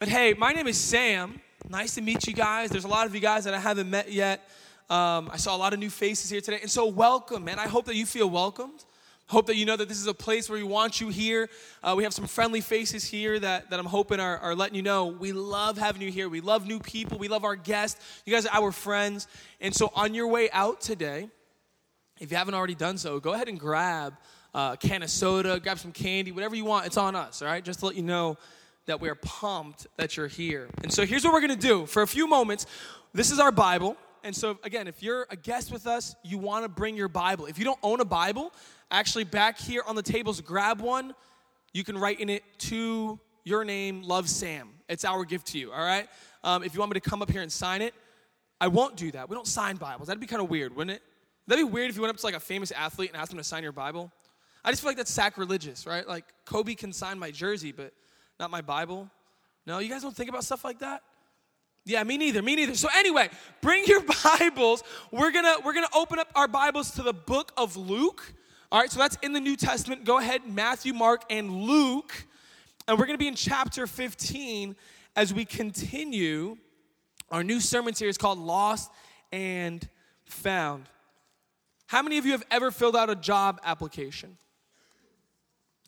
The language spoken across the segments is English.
But hey, my name is Sam. Nice to meet you guys. There's a lot of you guys that I haven't met yet. Um, I saw a lot of new faces here today. And so, welcome, man. I hope that you feel welcomed. Hope that you know that this is a place where we want you here. Uh, we have some friendly faces here that, that I'm hoping are, are letting you know we love having you here. We love new people. We love our guests. You guys are our friends. And so, on your way out today, if you haven't already done so, go ahead and grab a can of soda, grab some candy, whatever you want. It's on us, all right? Just to let you know that we're pumped that you're here. And so here's what we're gonna do for a few moments. This is our Bible. And so, again, if you're a guest with us, you wanna bring your Bible. If you don't own a Bible, actually, back here on the tables, grab one. You can write in it to your name, Love Sam. It's our gift to you, all right? Um, if you want me to come up here and sign it, I won't do that. We don't sign Bibles. That'd be kind of weird, wouldn't it? That'd be weird if you went up to like a famous athlete and asked them to sign your Bible. I just feel like that's sacrilegious, right? Like Kobe can sign my jersey, but not my Bible. No, you guys don't think about stuff like that? Yeah, me neither. Me neither. So anyway, bring your Bibles. We're gonna we're gonna open up our Bibles to the book of Luke. All right, so that's in the New Testament. Go ahead, Matthew, Mark, and Luke, and we're gonna be in chapter 15 as we continue our new sermon series called Lost and Found. How many of you have ever filled out a job application?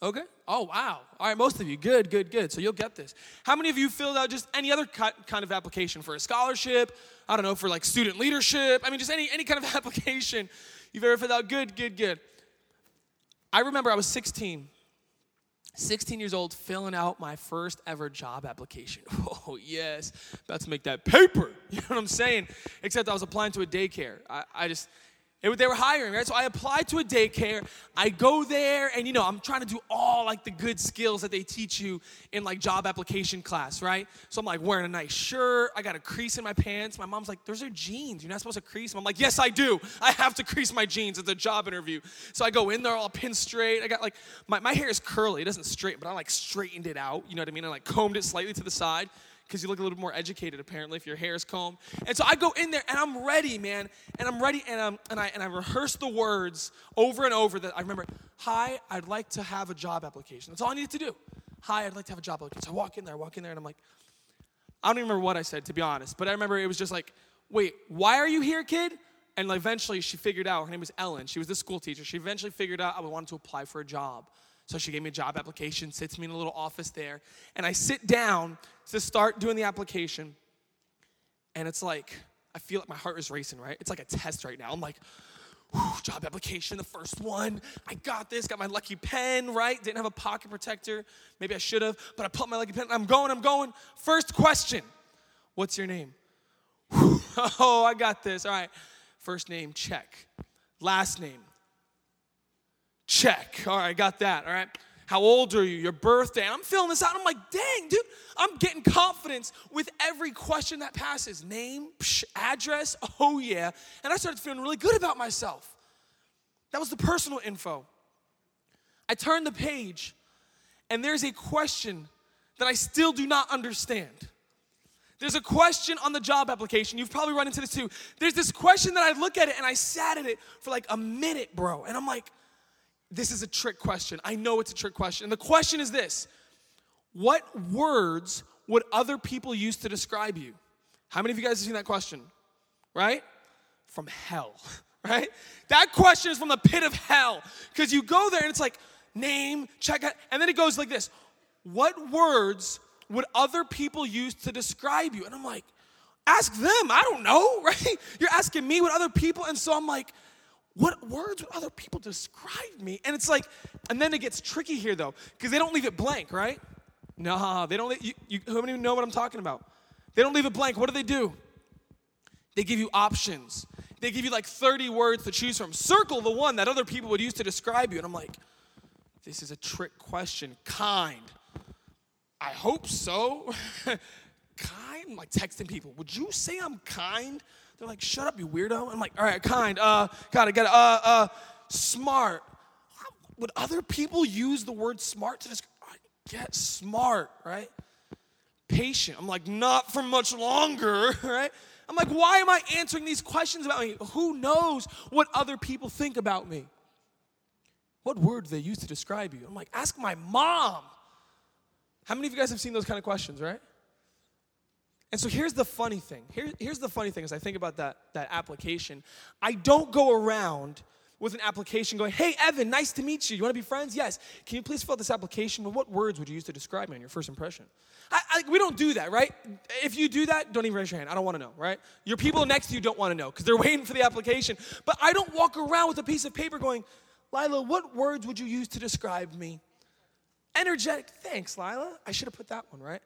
Okay. Oh, wow. All right, most of you. Good, good, good. So you'll get this. How many of you filled out just any other kind of application for a scholarship? I don't know, for like student leadership? I mean, just any, any kind of application you've ever filled out? Good, good, good. I remember I was 16, 16 years old, filling out my first ever job application. Oh, yes. About to make that paper. You know what I'm saying? Except I was applying to a daycare. I, I just, it, they were hiring, right? So I applied to a daycare. I go there, and you know, I'm trying to do all like the good skills that they teach you in like job application class, right? So I'm like wearing a nice shirt. I got a crease in my pants. My mom's like, "Those are jeans. You're not supposed to crease." them." I'm like, "Yes, I do. I have to crease my jeans. It's a job interview." So I go in there all pin straight. I got like my, my hair is curly. It doesn't straighten, but I like straightened it out. You know what I mean? I like combed it slightly to the side because you look a little more educated apparently if your hair is combed. And so I go in there and I'm ready, man, and I'm ready and um and I and I rehearse the words over and over that I remember. Hi, I'd like to have a job application. That's all I needed to do. Hi, I'd like to have a job application. So I walk in there, I walk in there, and I'm like, I don't even remember what I said to be honest, but I remember it was just like, wait, why are you here, kid? And eventually she figured out, her name was Ellen, she was the school teacher. She eventually figured out I wanted to apply for a job. So she gave me a job application, sits me in a little office there, and I sit down to start doing the application. And it's like, I feel like my heart is racing, right? It's like a test right now. I'm like, job application, the first one. I got this, got my lucky pen, right? Didn't have a pocket protector. Maybe I should have, but I put my lucky pen. I'm going, I'm going. First question What's your name? oh, I got this. All right. First name, check. Last name, Check. All right, got that. All right. How old are you? Your birthday. I'm filling this out. I'm like, dang, dude, I'm getting confidence with every question that passes. Name, psh, address, oh yeah. And I started feeling really good about myself. That was the personal info. I turned the page, and there's a question that I still do not understand. There's a question on the job application. You've probably run into this too. There's this question that I look at it and I sat at it for like a minute, bro. And I'm like, this is a trick question. I know it's a trick question. And the question is this What words would other people use to describe you? How many of you guys have seen that question? Right? From hell, right? That question is from the pit of hell. Because you go there and it's like, name, check out, and then it goes like this What words would other people use to describe you? And I'm like, ask them. I don't know, right? You're asking me what other people, and so I'm like, what words would other people describe me? And it's like, and then it gets tricky here though, because they don't leave it blank, right? No, they don't. You, you, how many know what I'm talking about? They don't leave it blank. What do they do? They give you options. They give you like 30 words to choose from. Circle the one that other people would use to describe you. And I'm like, this is a trick question. Kind. I hope so. kind? I'm like texting people. Would you say I'm kind? They're like, shut up, you weirdo. I'm like, all right, kind, uh, got it, got it, uh, uh, smart. Would other people use the word smart to describe? Get smart, right? Patient. I'm like, not for much longer, right? I'm like, why am I answering these questions about me? Who knows what other people think about me? What word do they use to describe you? I'm like, ask my mom. How many of you guys have seen those kind of questions, right? And so here's the funny thing. Here, here's the funny thing as I think about that, that application. I don't go around with an application going, hey, Evan, nice to meet you. You want to be friends? Yes. Can you please fill out this application? Well, what words would you use to describe me on your first impression? I, I, we don't do that, right? If you do that, don't even raise your hand. I don't want to know, right? Your people next to you don't want to know because they're waiting for the application. But I don't walk around with a piece of paper going, Lila, what words would you use to describe me? Energetic. Thanks, Lila. I should have put that one, right?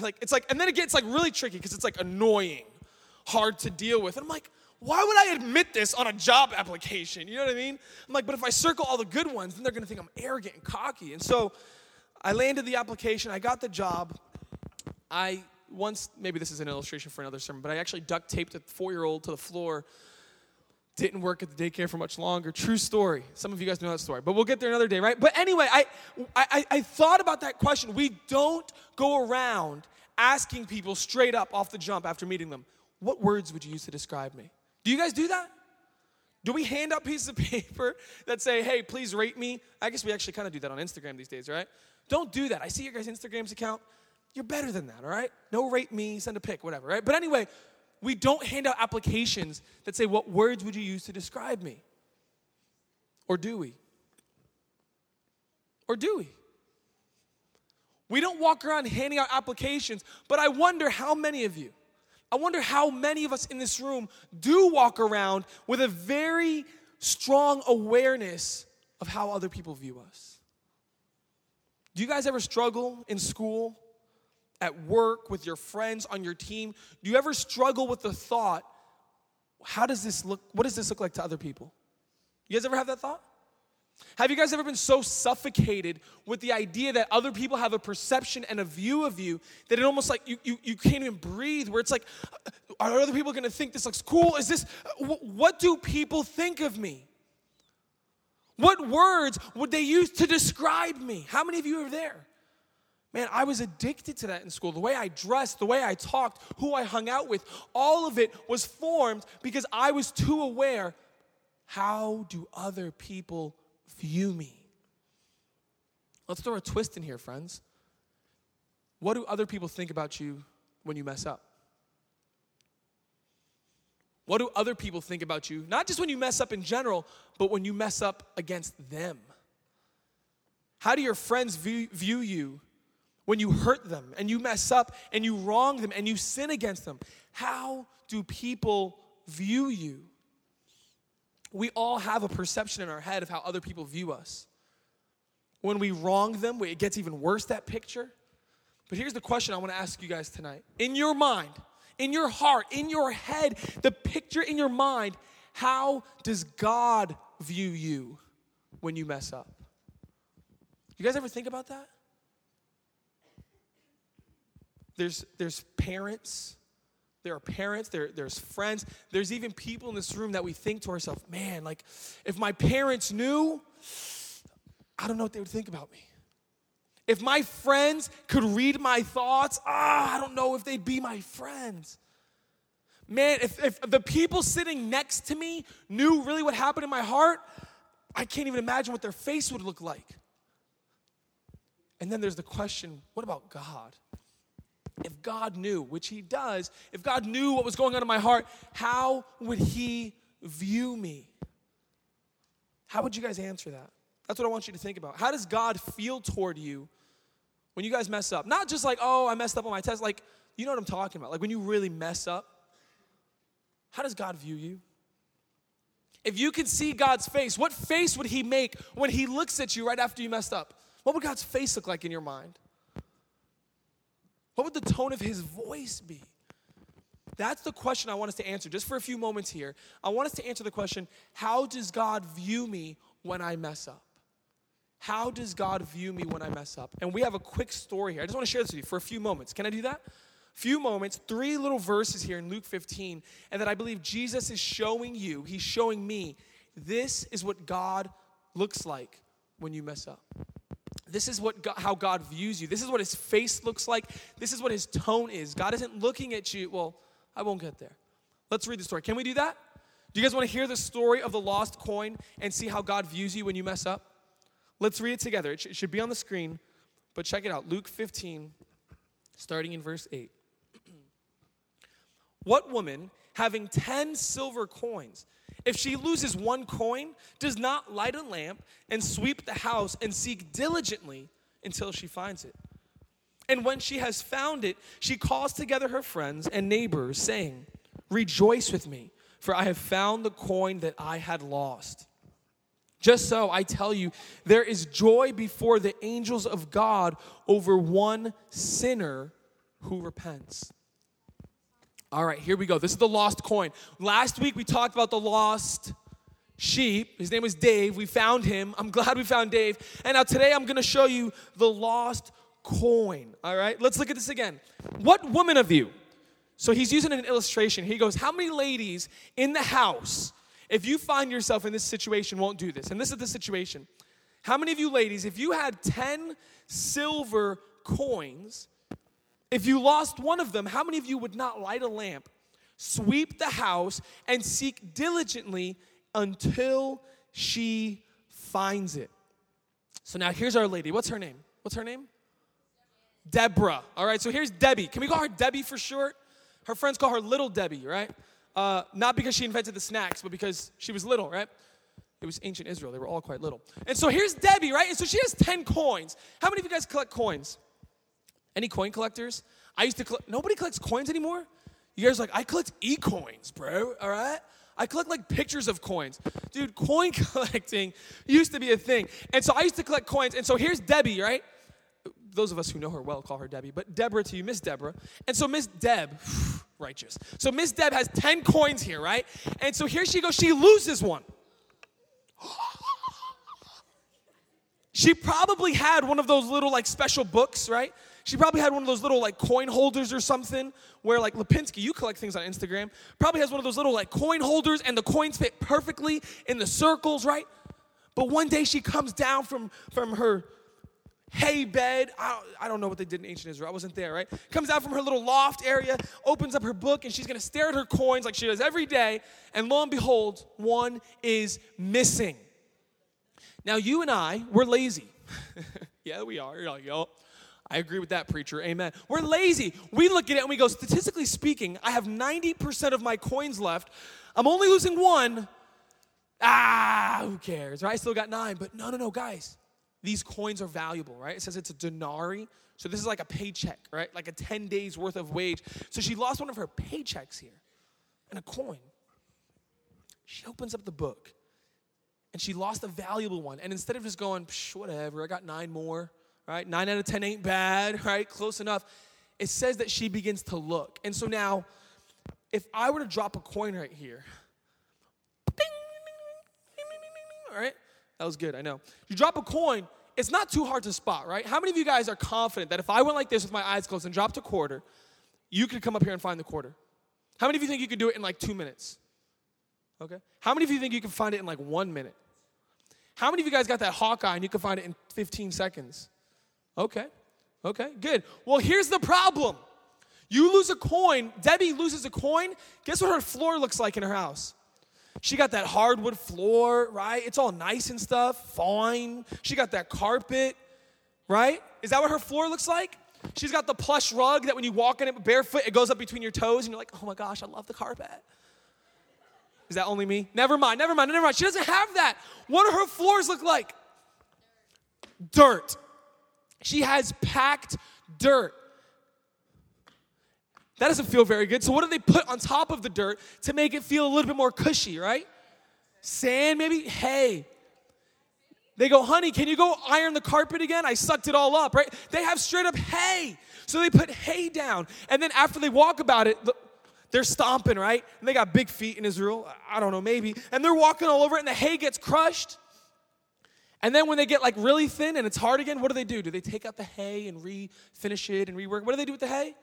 Like, it's like, and then it gets like really tricky because it's like annoying, hard to deal with. And I'm like, why would I admit this on a job application? You know what I mean? I'm like, but if I circle all the good ones, then they're gonna think I'm arrogant and cocky. And so I landed the application, I got the job. I once, maybe this is an illustration for another sermon, but I actually duct taped a four year old to the floor. Didn't work at the daycare for much longer. True story. Some of you guys know that story, but we'll get there another day, right? But anyway, I, I, I thought about that question. We don't go around asking people straight up off the jump after meeting them, what words would you use to describe me? Do you guys do that? Do we hand out pieces of paper that say, hey, please rate me? I guess we actually kind of do that on Instagram these days, right? Don't do that. I see your guys' Instagram's account. You're better than that, all right? No rate me, send a pic, whatever, right? But anyway, we don't hand out applications that say, what words would you use to describe me? Or do we? Or do we? We don't walk around handing out applications, but I wonder how many of you I wonder how many of us in this room do walk around with a very strong awareness of how other people view us. Do you guys ever struggle in school, at work, with your friends, on your team? Do you ever struggle with the thought, how does this look? What does this look like to other people? You guys ever have that thought? Have you guys ever been so suffocated with the idea that other people have a perception and a view of you that it almost like you, you, you can't even breathe? Where it's like, uh, are other people gonna think this looks cool? Is this, uh, what do people think of me? What words would they use to describe me? How many of you are there? Man, I was addicted to that in school. The way I dressed, the way I talked, who I hung out with, all of it was formed because I was too aware. How do other people view me. Let's throw a twist in here, friends. What do other people think about you when you mess up? What do other people think about you? Not just when you mess up in general, but when you mess up against them. How do your friends view, view you when you hurt them and you mess up and you wrong them and you sin against them? How do people view you? we all have a perception in our head of how other people view us. When we wrong them, it gets even worse, that picture. But here's the question I want to ask you guys tonight. In your mind, in your heart, in your head, the picture in your mind, how does God view you when you mess up? You guys ever think about that? There's, there's parents there are parents, there, there's friends, there's even people in this room that we think to ourselves, man, like if my parents knew, I don't know what they would think about me. If my friends could read my thoughts, ah, I don't know if they'd be my friends. Man, if, if the people sitting next to me knew really what happened in my heart, I can't even imagine what their face would look like. And then there's the question what about God? If God knew, which He does, if God knew what was going on in my heart, how would He view me? How would you guys answer that? That's what I want you to think about. How does God feel toward you when you guys mess up? Not just like, oh, I messed up on my test. Like, you know what I'm talking about. Like when you really mess up, how does God view you? If you could see God's face, what face would He make when He looks at you right after you messed up? What would God's face look like in your mind? What would the tone of his voice be? That's the question I want us to answer just for a few moments here. I want us to answer the question how does God view me when I mess up? How does God view me when I mess up? And we have a quick story here. I just want to share this with you for a few moments. Can I do that? Few moments, three little verses here in Luke 15, and that I believe Jesus is showing you, he's showing me, this is what God looks like when you mess up. This is what God, how God views you. This is what his face looks like. This is what his tone is. God isn't looking at you. Well, I won't get there. Let's read the story. Can we do that? Do you guys want to hear the story of the lost coin and see how God views you when you mess up? Let's read it together. It, sh- it should be on the screen, but check it out. Luke 15, starting in verse 8. What woman, having 10 silver coins, if she loses one coin, does not light a lamp and sweep the house and seek diligently until she finds it? And when she has found it, she calls together her friends and neighbors, saying, Rejoice with me, for I have found the coin that I had lost. Just so, I tell you, there is joy before the angels of God over one sinner who repents. All right, here we go. This is the lost coin. Last week we talked about the lost sheep. His name was Dave. We found him. I'm glad we found Dave. And now today I'm going to show you the lost coin. All right, let's look at this again. What woman of you? So he's using an illustration. He goes, How many ladies in the house, if you find yourself in this situation, won't do this? And this is the situation. How many of you ladies, if you had 10 silver coins, if you lost one of them, how many of you would not light a lamp, sweep the house, and seek diligently until she finds it? So now here's our lady. What's her name? What's her name? Deborah. All right, so here's Debbie. Can we call her Debbie for short? Her friends call her Little Debbie, right? Uh, not because she invented the snacks, but because she was little, right? It was ancient Israel. They were all quite little. And so here's Debbie, right? And so she has 10 coins. How many of you guys collect coins? Any coin collectors? I used to collect, nobody collects coins anymore? You guys like, I collect e coins, bro, all right? I collect like pictures of coins. Dude, coin collecting used to be a thing. And so I used to collect coins. And so here's Debbie, right? Those of us who know her well call her Debbie, but Deborah to you, Miss Deborah. And so Miss Deb, righteous. So Miss Deb has 10 coins here, right? And so here she goes, she loses one. She probably had one of those little like special books, right? She probably had one of those little like coin holders or something where like Lipinski, you collect things on Instagram, probably has one of those little like coin holders and the coins fit perfectly in the circles, right? But one day she comes down from, from her hay bed. I, I don't know what they did in ancient Israel. I wasn't there, right? Comes out from her little loft area, opens up her book, and she's gonna stare at her coins like she does every day. And lo and behold, one is missing. Now, you and I, we're lazy. yeah, we are. You're like, yo, I agree with that, preacher. Amen. We're lazy. We look at it and we go, statistically speaking, I have 90% of my coins left. I'm only losing one. Ah, who cares, right? I still got nine. But no, no, no, guys. These coins are valuable, right? It says it's a denarii. So this is like a paycheck, right? Like a 10 days worth of wage. So she lost one of her paychecks here and a coin. She opens up the book and she lost a valuable one. And instead of just going, whatever, I got nine more, right? Nine out of 10 ain't bad, right? Close enough. It says that she begins to look. And so now, if I were to drop a coin right here, all right? That was good, I know. You drop a coin, it's not too hard to spot, right? How many of you guys are confident that if I went like this with my eyes closed and dropped a quarter, you could come up here and find the quarter? How many of you think you could do it in like two minutes? Okay. How many of you think you can find it in like one minute? How many of you guys got that Hawkeye and you can find it in 15 seconds? Okay. Okay, good. Well, here's the problem. You lose a coin, Debbie loses a coin. Guess what her floor looks like in her house? She got that hardwood floor, right? It's all nice and stuff, fine. She got that carpet, right? Is that what her floor looks like? She's got the plush rug that when you walk in it barefoot, it goes up between your toes, and you're like, oh my gosh, I love the carpet. Is that only me? Never mind, never mind, never mind. She doesn't have that. What do her floors look like? Dirt. She has packed dirt. That doesn't feel very good. So, what do they put on top of the dirt to make it feel a little bit more cushy, right? Sand, maybe? Hay. They go, honey, can you go iron the carpet again? I sucked it all up, right? They have straight up hay. So they put hay down. And then after they walk about it, they're stomping, right? And they got big feet in Israel. I don't know, maybe. And they're walking all over it, and the hay gets crushed. And then when they get like really thin and it's hard again, what do they do? Do they take out the hay and refinish it and rework? What do they do with the hay?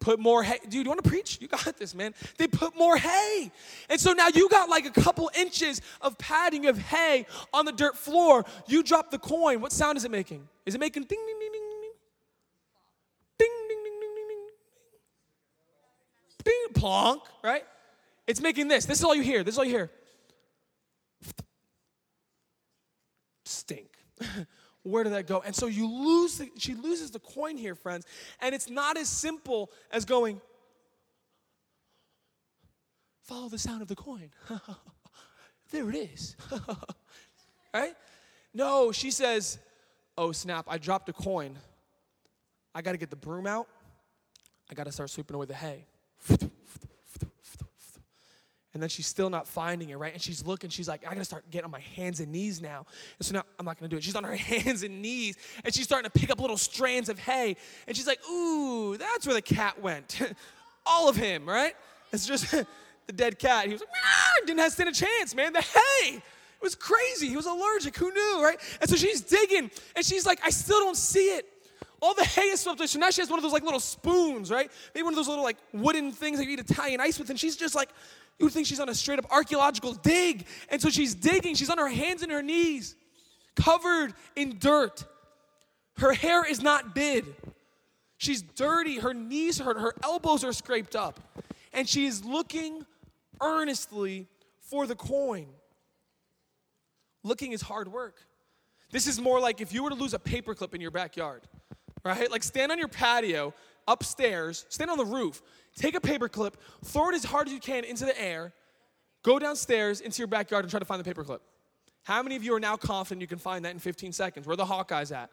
Put more hay. Dude, you want to preach? You got this, man. They put more hay. And so now you got like a couple inches of padding of hay on the dirt floor. You drop the coin. What sound is it making? Is it making ding, ding, ding, ding, Bing, plonk, right? It's making this. This is all you hear. This is all you hear. Stink. Where did that go? And so you lose, the, she loses the coin here, friends. And it's not as simple as going, Follow the sound of the coin. there it is. right? No, she says, Oh, snap, I dropped a coin. I got to get the broom out. I got to start sweeping away the hay. And then she's still not finding it, right? And she's looking, she's like, I gotta start getting on my hands and knees now. And so now I'm not gonna do it. She's on her hands and knees, and she's starting to pick up little strands of hay. And she's like, Ooh, that's where the cat went. All of him, right? It's just the dead cat. He was like, ah, didn't have stand a chance, man. The hay. It was crazy. He was allergic. Who knew, right? And so she's digging, and she's like, I still don't see it. All the hay is swept away. So now she has one of those like little spoons, right? Maybe one of those little like wooden things that you eat Italian ice with, and she's just like, you would think she's on a straight up archaeological dig. And so she's digging, she's on her hands and her knees, covered in dirt. Her hair is not bid. She's dirty, her knees hurt, her elbows are scraped up. And she is looking earnestly for the coin. Looking is hard work. This is more like if you were to lose a paperclip in your backyard, right? Like stand on your patio upstairs, stand on the roof, take a paperclip, throw it as hard as you can into the air, go downstairs into your backyard and try to find the paperclip. How many of you are now confident you can find that in 15 seconds? Where the Hawkeyes at?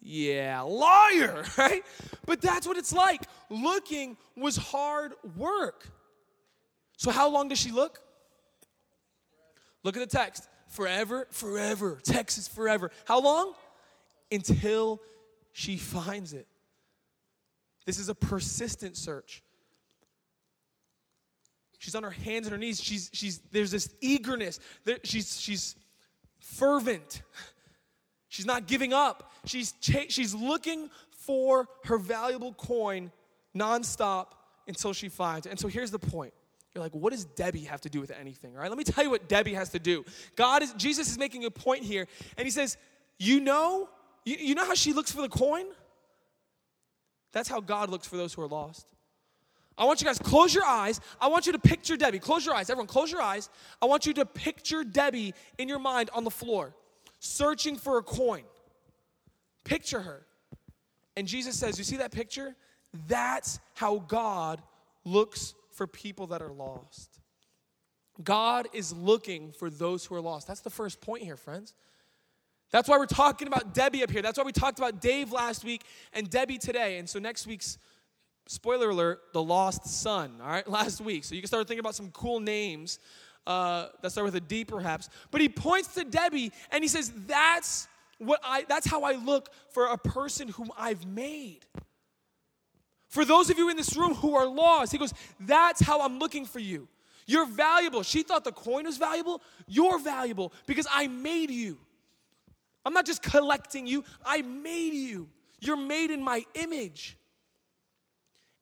Yeah, liar, right? But that's what it's like. Looking was hard work. So, how long does she look? Look at the text. Forever, forever. Texas forever. How long? Until she finds it. This is a persistent search. She's on her hands and her knees. She's, she's, there's this eagerness. There, she's, she's fervent. She's not giving up. She's, cha- she's looking for her valuable coin nonstop until she finds it. And so here's the point. You're like, what does Debbie have to do with anything? All right, let me tell you what Debbie has to do. God is, Jesus is making a point here, and he says, You know, you, you know how she looks for the coin? That's how God looks for those who are lost. I want you guys close your eyes. I want you to picture Debbie. Close your eyes. Everyone, close your eyes. I want you to picture Debbie in your mind on the floor, searching for a coin. Picture her. And Jesus says, You see that picture? That's how God looks for people that are lost. God is looking for those who are lost. That's the first point here, friends. That's why we're talking about Debbie up here. That's why we talked about Dave last week and Debbie today. And so next week's spoiler alert, the lost son, all right, last week. So you can start thinking about some cool names uh, that start with a D perhaps. But he points to Debbie and he says, That's what I that's how I look for a person whom I've made. For those of you in this room who are lost, he goes, That's how I'm looking for you. You're valuable. She thought the coin was valuable. You're valuable because I made you. I'm not just collecting you, I made you. You're made in my image.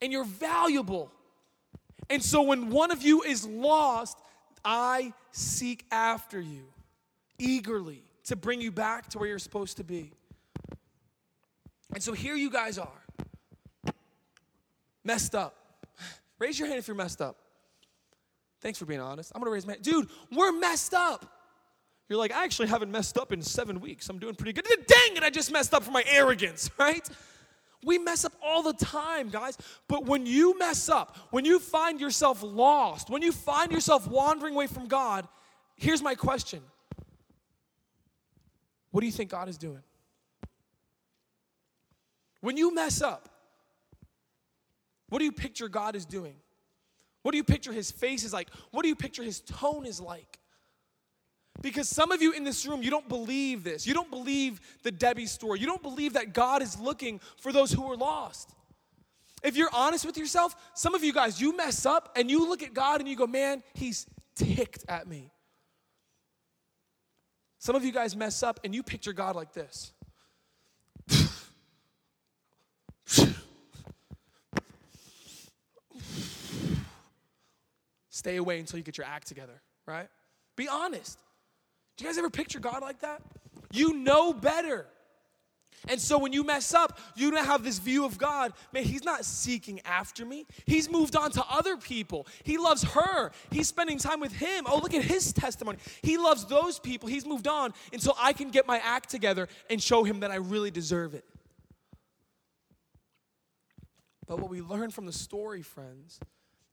And you're valuable. And so when one of you is lost, I seek after you eagerly to bring you back to where you're supposed to be. And so here you guys are, messed up. Raise your hand if you're messed up. Thanks for being honest. I'm gonna raise my hand. Dude, we're messed up. You're like, I actually haven't messed up in seven weeks. I'm doing pretty good. Dang it, I just messed up for my arrogance, right? We mess up all the time, guys. But when you mess up, when you find yourself lost, when you find yourself wandering away from God, here's my question What do you think God is doing? When you mess up, what do you picture God is doing? What do you picture his face is like? What do you picture his tone is like? Because some of you in this room, you don't believe this. You don't believe the Debbie story. You don't believe that God is looking for those who are lost. If you're honest with yourself, some of you guys, you mess up and you look at God and you go, man, he's ticked at me. Some of you guys mess up and you picture God like this. Stay away until you get your act together, right? Be honest. Do you guys ever picture God like that? You know better. And so when you mess up, you don't have this view of God. Man, He's not seeking after me. He's moved on to other people. He loves her. He's spending time with Him. Oh, look at His testimony. He loves those people. He's moved on until I can get my act together and show Him that I really deserve it. But what we learn from the story, friends,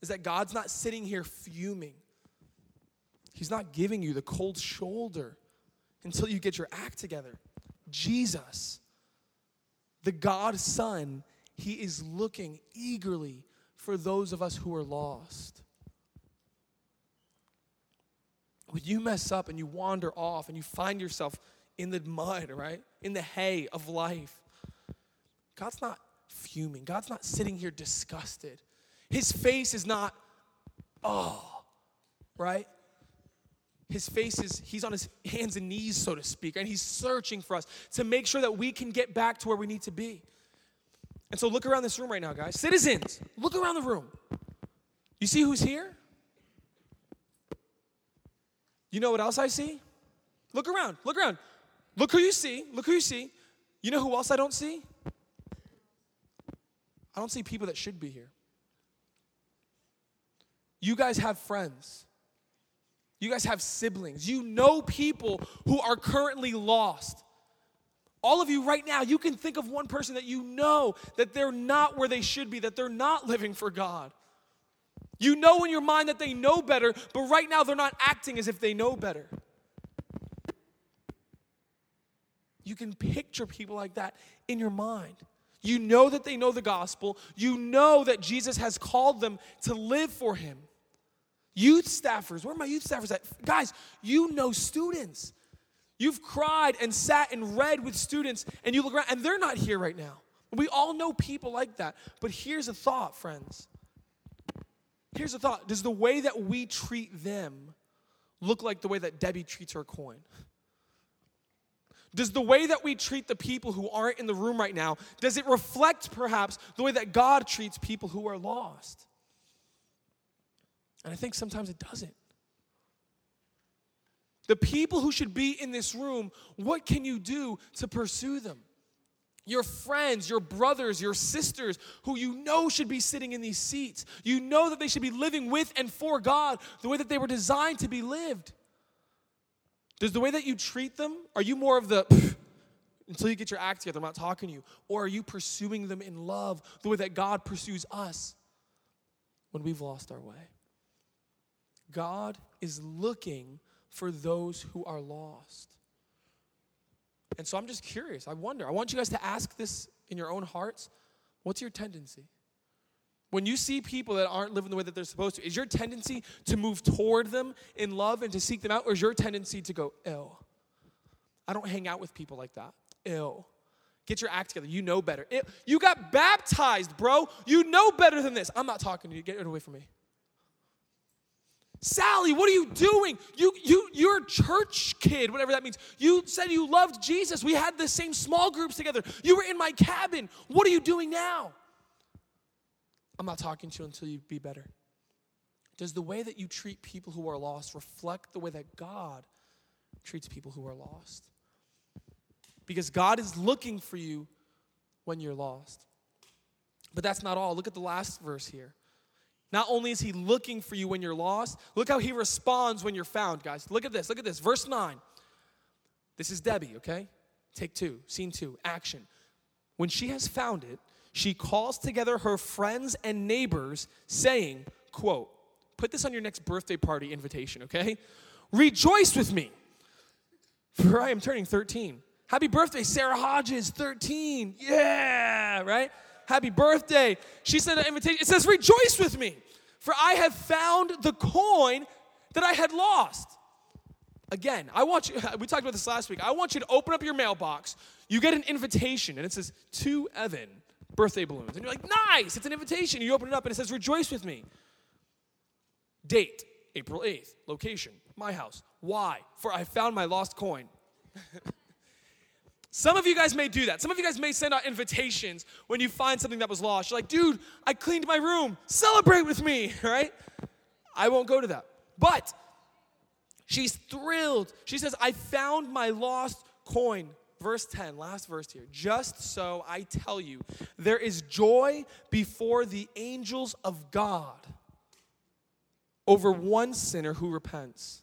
is that God's not sitting here fuming. He's not giving you the cold shoulder until you get your act together. Jesus, the God Son, He is looking eagerly for those of us who are lost. When you mess up and you wander off and you find yourself in the mud, right? In the hay of life, God's not fuming. God's not sitting here disgusted. His face is not, oh, right? His face is, he's on his hands and knees, so to speak, and he's searching for us to make sure that we can get back to where we need to be. And so look around this room right now, guys. Citizens, look around the room. You see who's here? You know what else I see? Look around, look around. Look who you see, look who you see. You know who else I don't see? I don't see people that should be here. You guys have friends. You guys have siblings. You know people who are currently lost. All of you right now, you can think of one person that you know that they're not where they should be, that they're not living for God. You know in your mind that they know better, but right now they're not acting as if they know better. You can picture people like that in your mind. You know that they know the gospel. You know that Jesus has called them to live for him. Youth staffers, where are my youth staffers at? Guys, you know students. You've cried and sat and read with students, and you look around, and they're not here right now. We all know people like that. But here's a thought, friends. Here's a thought Does the way that we treat them look like the way that Debbie treats her coin? Does the way that we treat the people who aren't in the room right now, does it reflect perhaps the way that God treats people who are lost? And I think sometimes it doesn't. The people who should be in this room, what can you do to pursue them? Your friends, your brothers, your sisters, who you know should be sitting in these seats. You know that they should be living with and for God the way that they were designed to be lived. Does the way that you treat them, are you more of the until you get your act together, I'm not talking to you? Or are you pursuing them in love the way that God pursues us when we've lost our way? God is looking for those who are lost. And so I'm just curious. I wonder. I want you guys to ask this in your own hearts. What's your tendency? When you see people that aren't living the way that they're supposed to, is your tendency to move toward them in love and to seek them out, or is your tendency to go, ill? I don't hang out with people like that. Ill. Get your act together. You know better. Ew. You got baptized, bro. You know better than this. I'm not talking to you. Get it away from me. Sally, what are you doing? You, you, you're a church kid, whatever that means. You said you loved Jesus. We had the same small groups together. You were in my cabin. What are you doing now? I'm not talking to you until you be better. Does the way that you treat people who are lost reflect the way that God treats people who are lost? Because God is looking for you when you're lost. But that's not all. Look at the last verse here. Not only is he looking for you when you're lost, look how he responds when you're found, guys. Look at this. Look at this. Verse 9. This is Debbie, okay? Take two. Scene two. Action. When she has found it, she calls together her friends and neighbors, saying, quote, put this on your next birthday party invitation, okay? Rejoice with me, for I am turning 13. Happy birthday, Sarah Hodges, 13. Yeah, right? Happy birthday. She sent an invitation. It says, Rejoice with me, for I have found the coin that I had lost. Again, I want you, we talked about this last week. I want you to open up your mailbox. You get an invitation, and it says, To Evan birthday balloons. And you're like, nice, it's an invitation. You open it up and it says, rejoice with me. Date, April 8th. Location, my house. Why? For I found my lost coin. Some of you guys may do that. Some of you guys may send out invitations when you find something that was lost. You're like, dude, I cleaned my room. Celebrate with me, right? I won't go to that. But she's thrilled. She says, I found my lost coin. Verse 10, last verse here. Just so I tell you, there is joy before the angels of God over one sinner who repents.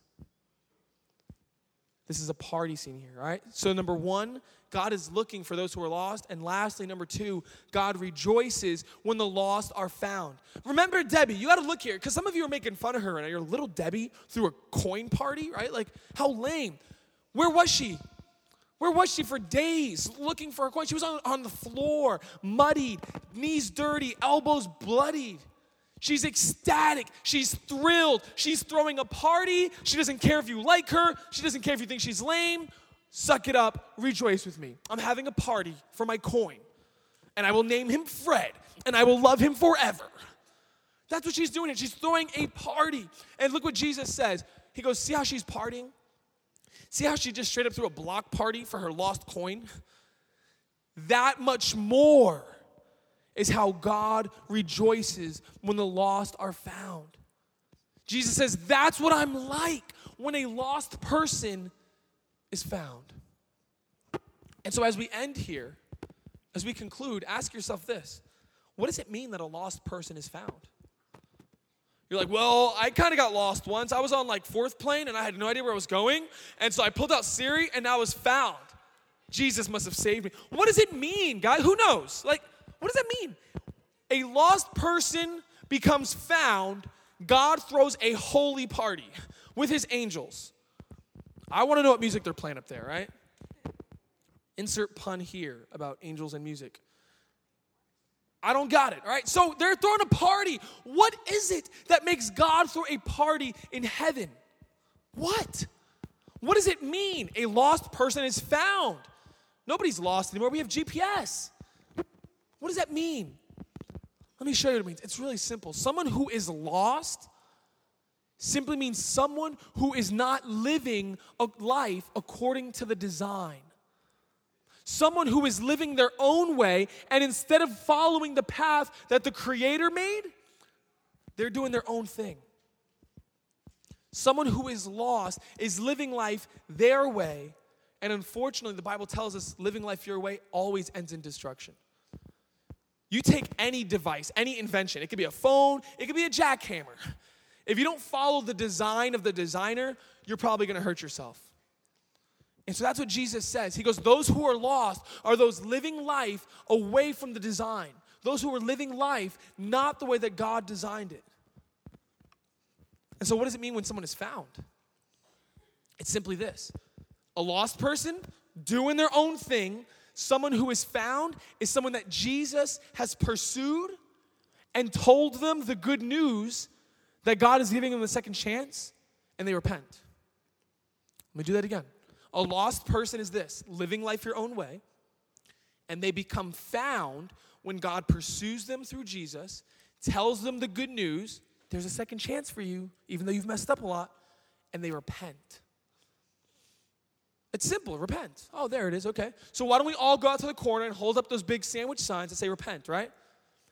This is a party scene here, right? So, number one, God is looking for those who are lost. And lastly, number two, God rejoices when the lost are found. Remember Debbie, you got to look here, because some of you are making fun of her and you're little Debbie threw a coin party, right? Like, how lame. Where was she? Where was she for days looking for a coin? She was on, on the floor, muddied, knees dirty, elbows bloodied. She's ecstatic. She's thrilled. She's throwing a party. She doesn't care if you like her. She doesn't care if you think she's lame. Suck it up. Rejoice with me. I'm having a party for my coin, and I will name him Fred, and I will love him forever. That's what she's doing. And she's throwing a party. And look what Jesus says. He goes, See how she's partying? See how she just straight up threw a block party for her lost coin? That much more is how God rejoices when the lost are found. Jesus says, That's what I'm like when a lost person is found. And so, as we end here, as we conclude, ask yourself this What does it mean that a lost person is found? You're like, well, I kind of got lost once. I was on like Fourth Plain and I had no idea where I was going. And so I pulled out Siri and I was found. Jesus must have saved me. What does it mean, guys? Who knows? Like, what does that mean? A lost person becomes found, God throws a holy party with his angels. I want to know what music they're playing up there, right? Insert pun here about angels and music. I don't got it, all right? So they're throwing a party. What is it that makes God throw a party in heaven? What? What does it mean? A lost person is found. Nobody's lost anymore. We have GPS. What does that mean? Let me show you what it means. It's really simple. Someone who is lost simply means someone who is not living a life according to the design. Someone who is living their own way, and instead of following the path that the Creator made, they're doing their own thing. Someone who is lost is living life their way, and unfortunately, the Bible tells us living life your way always ends in destruction. You take any device, any invention, it could be a phone, it could be a jackhammer. If you don't follow the design of the designer, you're probably gonna hurt yourself. And so that's what Jesus says. He goes, Those who are lost are those living life away from the design, those who are living life not the way that God designed it. And so, what does it mean when someone is found? It's simply this a lost person doing their own thing Someone who is found is someone that Jesus has pursued and told them the good news that God is giving them a second chance and they repent. Let me do that again. A lost person is this living life your own way, and they become found when God pursues them through Jesus, tells them the good news. There's a second chance for you, even though you've messed up a lot, and they repent. It's simple, repent. Oh, there it is, okay. So why don't we all go out to the corner and hold up those big sandwich signs that say repent, right?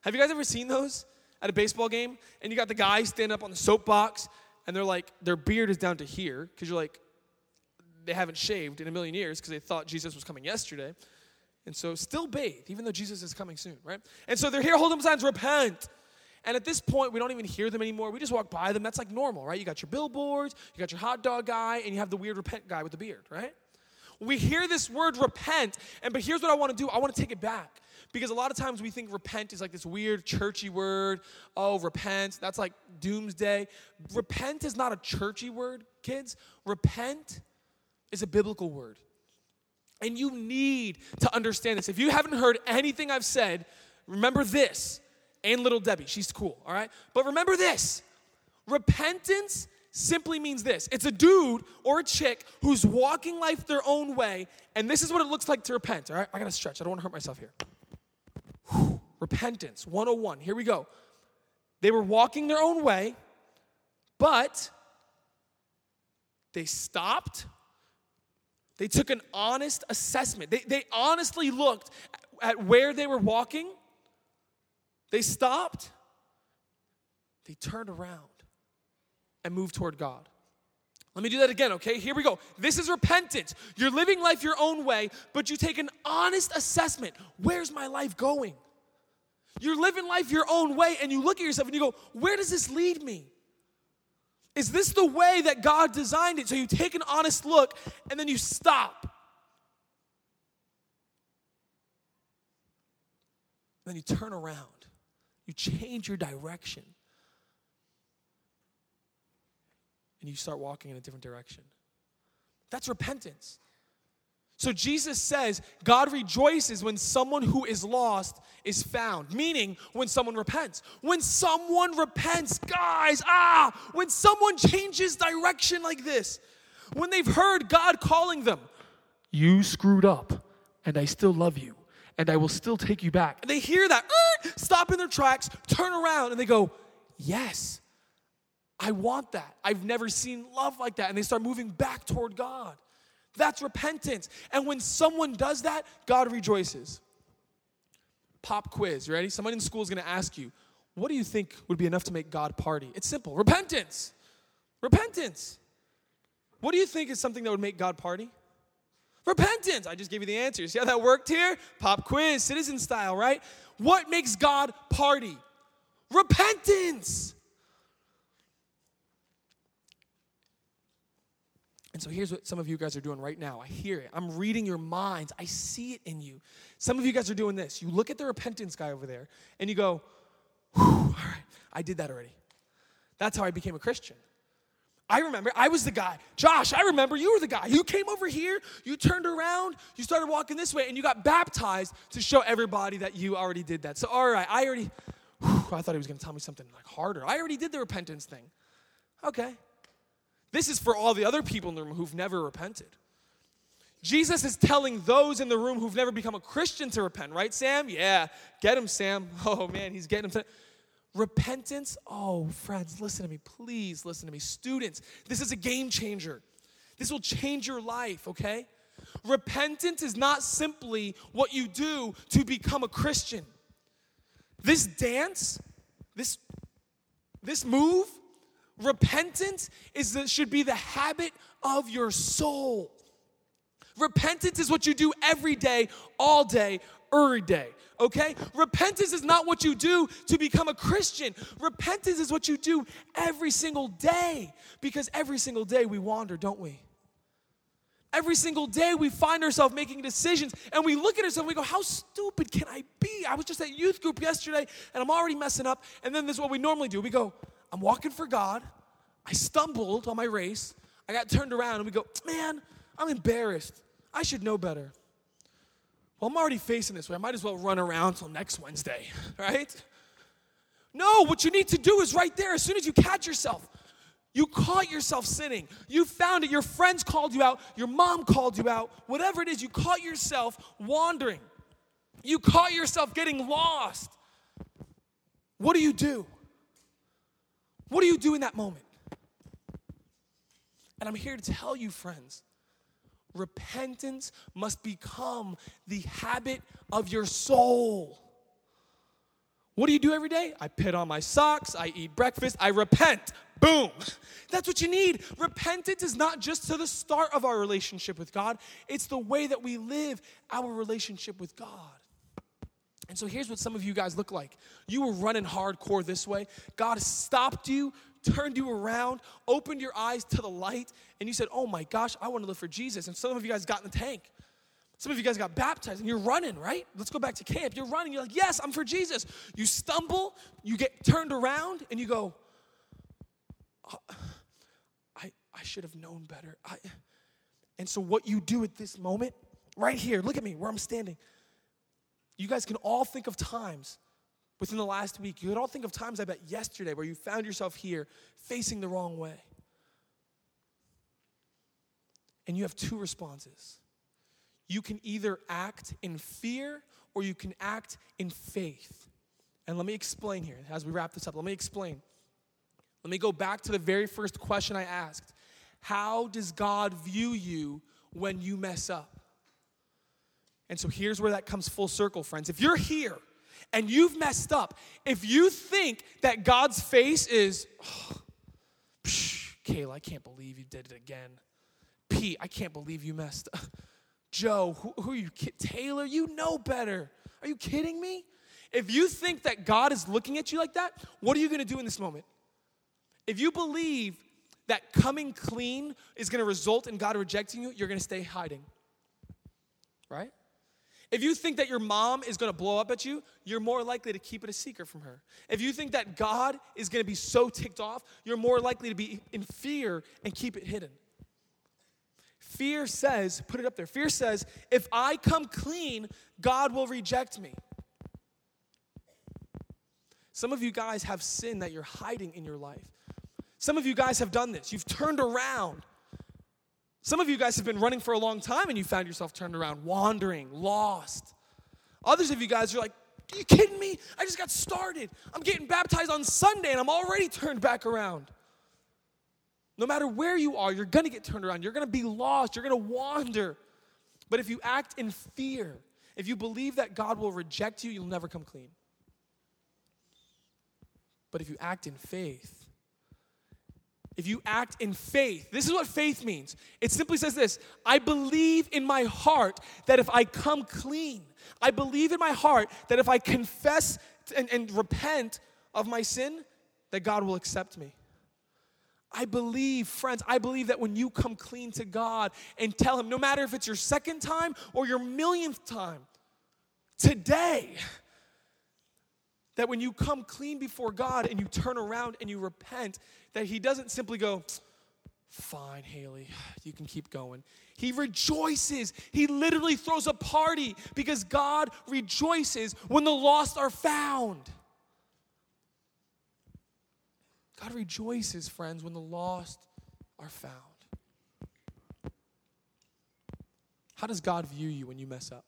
Have you guys ever seen those at a baseball game? And you got the guy standing up on the soapbox and they're like, their beard is down to here, because you're like, they haven't shaved in a million years because they thought Jesus was coming yesterday. And so still bathe, even though Jesus is coming soon, right? And so they're here holding signs, repent. And at this point, we don't even hear them anymore. We just walk by them. That's like normal, right? You got your billboards, you got your hot dog guy, and you have the weird repent guy with the beard, right? We hear this word repent, and but here's what I want to do I want to take it back. Because a lot of times we think repent is like this weird churchy word. Oh, repent, that's like doomsday. Repent is not a churchy word, kids. Repent is a biblical word. And you need to understand this. If you haven't heard anything I've said, remember this. And little Debbie, she's cool, all right? But remember this repentance simply means this it's a dude or a chick who's walking life their own way, and this is what it looks like to repent. All right, I gotta stretch, I don't wanna hurt myself here. Whew. Repentance 101, here we go. They were walking their own way, but they stopped. They took an honest assessment. They, they honestly looked at where they were walking. They stopped. They turned around and move toward God. Let me do that again, okay? Here we go. This is repentance. You're living life your own way, but you take an honest assessment. Where's my life going? You're living life your own way, and you look at yourself and you go, Where does this lead me? Is this the way that God designed it? So you take an honest look and then you stop. Then you turn around. You change your direction. And you start walking in a different direction. That's repentance. So Jesus says God rejoices when someone who is lost is found, meaning when someone repents. When someone repents, guys, ah, when someone changes direction like this, when they've heard God calling them, you screwed up and I still love you and I will still take you back. And they hear that, stop in their tracks, turn around, and they go, Yes, I want that. I've never seen love like that. And they start moving back toward God. That's repentance. And when someone does that, God rejoices. Pop quiz, you ready? Someone in school is going to ask you, what do you think would be enough to make God party? It's simple repentance. Repentance. What do you think is something that would make God party? Repentance. I just gave you the answer. See how that worked here? Pop quiz, citizen style, right? What makes God party? Repentance. And so here's what some of you guys are doing right now. I hear it. I'm reading your minds. I see it in you. Some of you guys are doing this. You look at the repentance guy over there and you go, all right, I did that already. That's how I became a Christian. I remember, I was the guy. Josh, I remember you were the guy. You came over here, you turned around, you started walking this way, and you got baptized to show everybody that you already did that. So, all right, I already, whew, I thought he was gonna tell me something like harder. I already did the repentance thing. Okay, this is for all the other people in the room who've never repented. Jesus is telling those in the room who've never become a Christian to repent, right, Sam? Yeah, get him, Sam. Oh man, he's getting him. Repentance, oh, friends, listen to me. Please listen to me. Students, this is a game changer. This will change your life, okay? Repentance is not simply what you do to become a Christian. This dance, this, this move, Repentance is the, should be the habit of your soul. Repentance is what you do every day, all day, every day. Okay? Repentance is not what you do to become a Christian. Repentance is what you do every single day because every single day we wander, don't we? Every single day we find ourselves making decisions and we look at ourselves and we go, How stupid can I be? I was just at youth group yesterday and I'm already messing up. And then this is what we normally do we go, I'm walking for God. I stumbled on my race. I got turned around and we go, man, I'm embarrassed. I should know better. Well, I'm already facing this way. I might as well run around till next Wednesday, right? No, what you need to do is right there, as soon as you catch yourself, you caught yourself sinning. You found it. Your friends called you out. Your mom called you out. Whatever it is, you caught yourself wandering. You caught yourself getting lost. What do you do? What do you do in that moment? And I'm here to tell you, friends, repentance must become the habit of your soul. What do you do every day? I put on my socks, I eat breakfast, I repent. Boom. That's what you need. Repentance is not just to the start of our relationship with God, it's the way that we live our relationship with God. And so here's what some of you guys look like. You were running hardcore this way. God stopped you, turned you around, opened your eyes to the light, and you said, Oh my gosh, I want to live for Jesus. And some of you guys got in the tank. Some of you guys got baptized and you're running, right? Let's go back to camp. You're running. You're like, Yes, I'm for Jesus. You stumble, you get turned around, and you go, I, I should have known better. I, and so, what you do at this moment, right here, look at me where I'm standing. You guys can all think of times within the last week. You could all think of times, I bet, yesterday where you found yourself here facing the wrong way. And you have two responses. You can either act in fear or you can act in faith. And let me explain here as we wrap this up. Let me explain. Let me go back to the very first question I asked How does God view you when you mess up? And so here's where that comes full circle, friends. If you're here and you've messed up, if you think that God's face is, oh, psh, Kayla, I can't believe you did it again. Pete, I can't believe you messed up. Joe, who, who are you? Taylor, you know better. Are you kidding me? If you think that God is looking at you like that, what are you going to do in this moment? If you believe that coming clean is going to result in God rejecting you, you're going to stay hiding. Right? If you think that your mom is to blow up at you, you're more likely to keep it a secret from her. If you think that God is to be so ticked off, you're more likely to be in fear and keep it hidden. Fear says, put it up there. Fear says, if I come clean, God will reject me. Some of you guys have sin that you're hiding in your life. Some of you guys have done this. You've turned around. Some of you guys have been running for a long time and you found yourself turned around, wandering, lost. Others of you guys are like, Are you kidding me? I just got started. I'm getting baptized on Sunday and I'm already turned back around. No matter where you are, you're gonna get turned around. You're gonna be lost. You're gonna wander. But if you act in fear, if you believe that God will reject you, you'll never come clean. But if you act in faith, if you act in faith, this is what faith means. It simply says this I believe in my heart that if I come clean, I believe in my heart that if I confess and, and repent of my sin, that God will accept me. I believe, friends, I believe that when you come clean to God and tell Him, no matter if it's your second time or your millionth time, today, that when you come clean before God and you turn around and you repent, that He doesn't simply go, Fine, Haley, you can keep going. He rejoices. He literally throws a party because God rejoices when the lost are found. God rejoices, friends, when the lost are found. How does God view you when you mess up?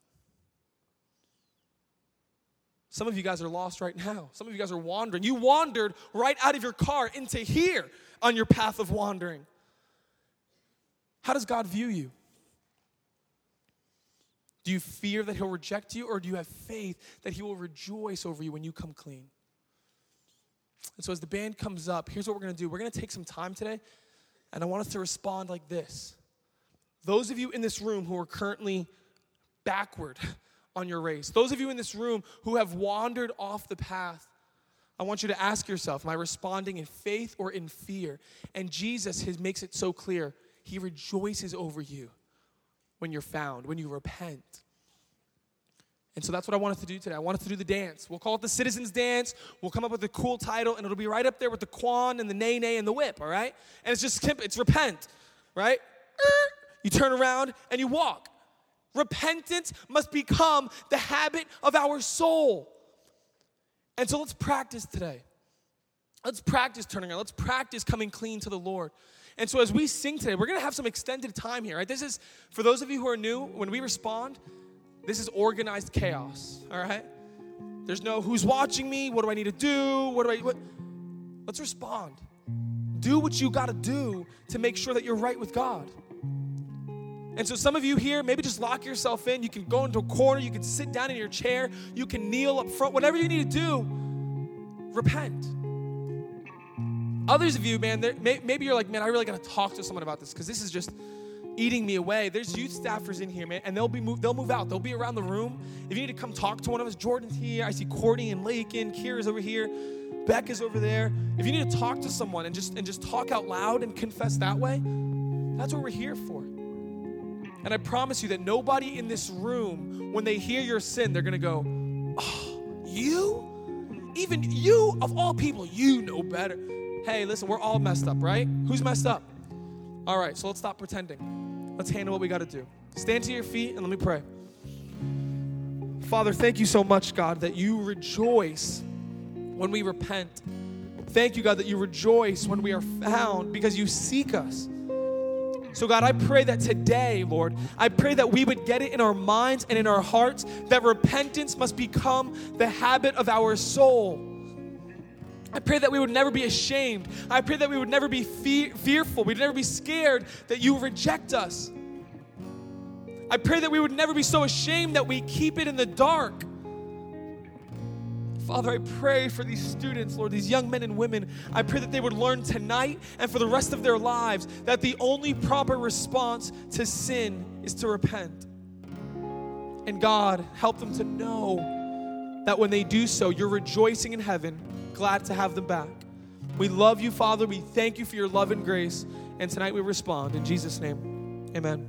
Some of you guys are lost right now. Some of you guys are wandering. You wandered right out of your car into here on your path of wandering. How does God view you? Do you fear that He'll reject you, or do you have faith that He will rejoice over you when you come clean? And so, as the band comes up, here's what we're going to do we're going to take some time today, and I want us to respond like this. Those of you in this room who are currently backward, on your race. Those of you in this room who have wandered off the path, I want you to ask yourself, am I responding in faith or in fear? And Jesus makes it so clear. He rejoices over you when you're found, when you repent. And so that's what I want us to do today. I want us to do the dance. We'll call it the Citizens Dance. We'll come up with a cool title, and it'll be right up there with the Quan and the Nae Nae and the Whip, all right? And it's just, it's repent, right? You turn around and you walk. Repentance must become the habit of our soul. And so let's practice today. Let's practice turning around. Let's practice coming clean to the Lord. And so as we sing today, we're going to have some extended time here, right? This is, for those of you who are new, when we respond, this is organized chaos, all right? There's no who's watching me, what do I need to do, what do I, what? Let's respond. Do what you got to do to make sure that you're right with God. And so, some of you here, maybe just lock yourself in. You can go into a corner, you can sit down in your chair, you can kneel up front, whatever you need to do, repent. Others of you, man, maybe you're like, man, I really got to talk to someone about this because this is just eating me away. There's youth staffers in here, man, and they'll be move, they'll move out. They'll be around the room. If you need to come talk to one of us, Jordan's here. I see Courtney and Lakin. Kira's over here. Beck is over there. If you need to talk to someone and just and just talk out loud and confess that way, that's what we're here for. And I promise you that nobody in this room, when they hear your sin, they're gonna go, Oh, you? Even you, of all people, you know better. Hey, listen, we're all messed up, right? Who's messed up? All right, so let's stop pretending. Let's handle what we gotta do. Stand to your feet and let me pray. Father, thank you so much, God, that you rejoice when we repent. Thank you, God, that you rejoice when we are found because you seek us. So, God, I pray that today, Lord, I pray that we would get it in our minds and in our hearts that repentance must become the habit of our soul. I pray that we would never be ashamed. I pray that we would never be fe- fearful. We'd never be scared that you reject us. I pray that we would never be so ashamed that we keep it in the dark. Father, I pray for these students, Lord, these young men and women. I pray that they would learn tonight and for the rest of their lives that the only proper response to sin is to repent. And God, help them to know that when they do so, you're rejoicing in heaven, glad to have them back. We love you, Father. We thank you for your love and grace. And tonight we respond. In Jesus' name, amen.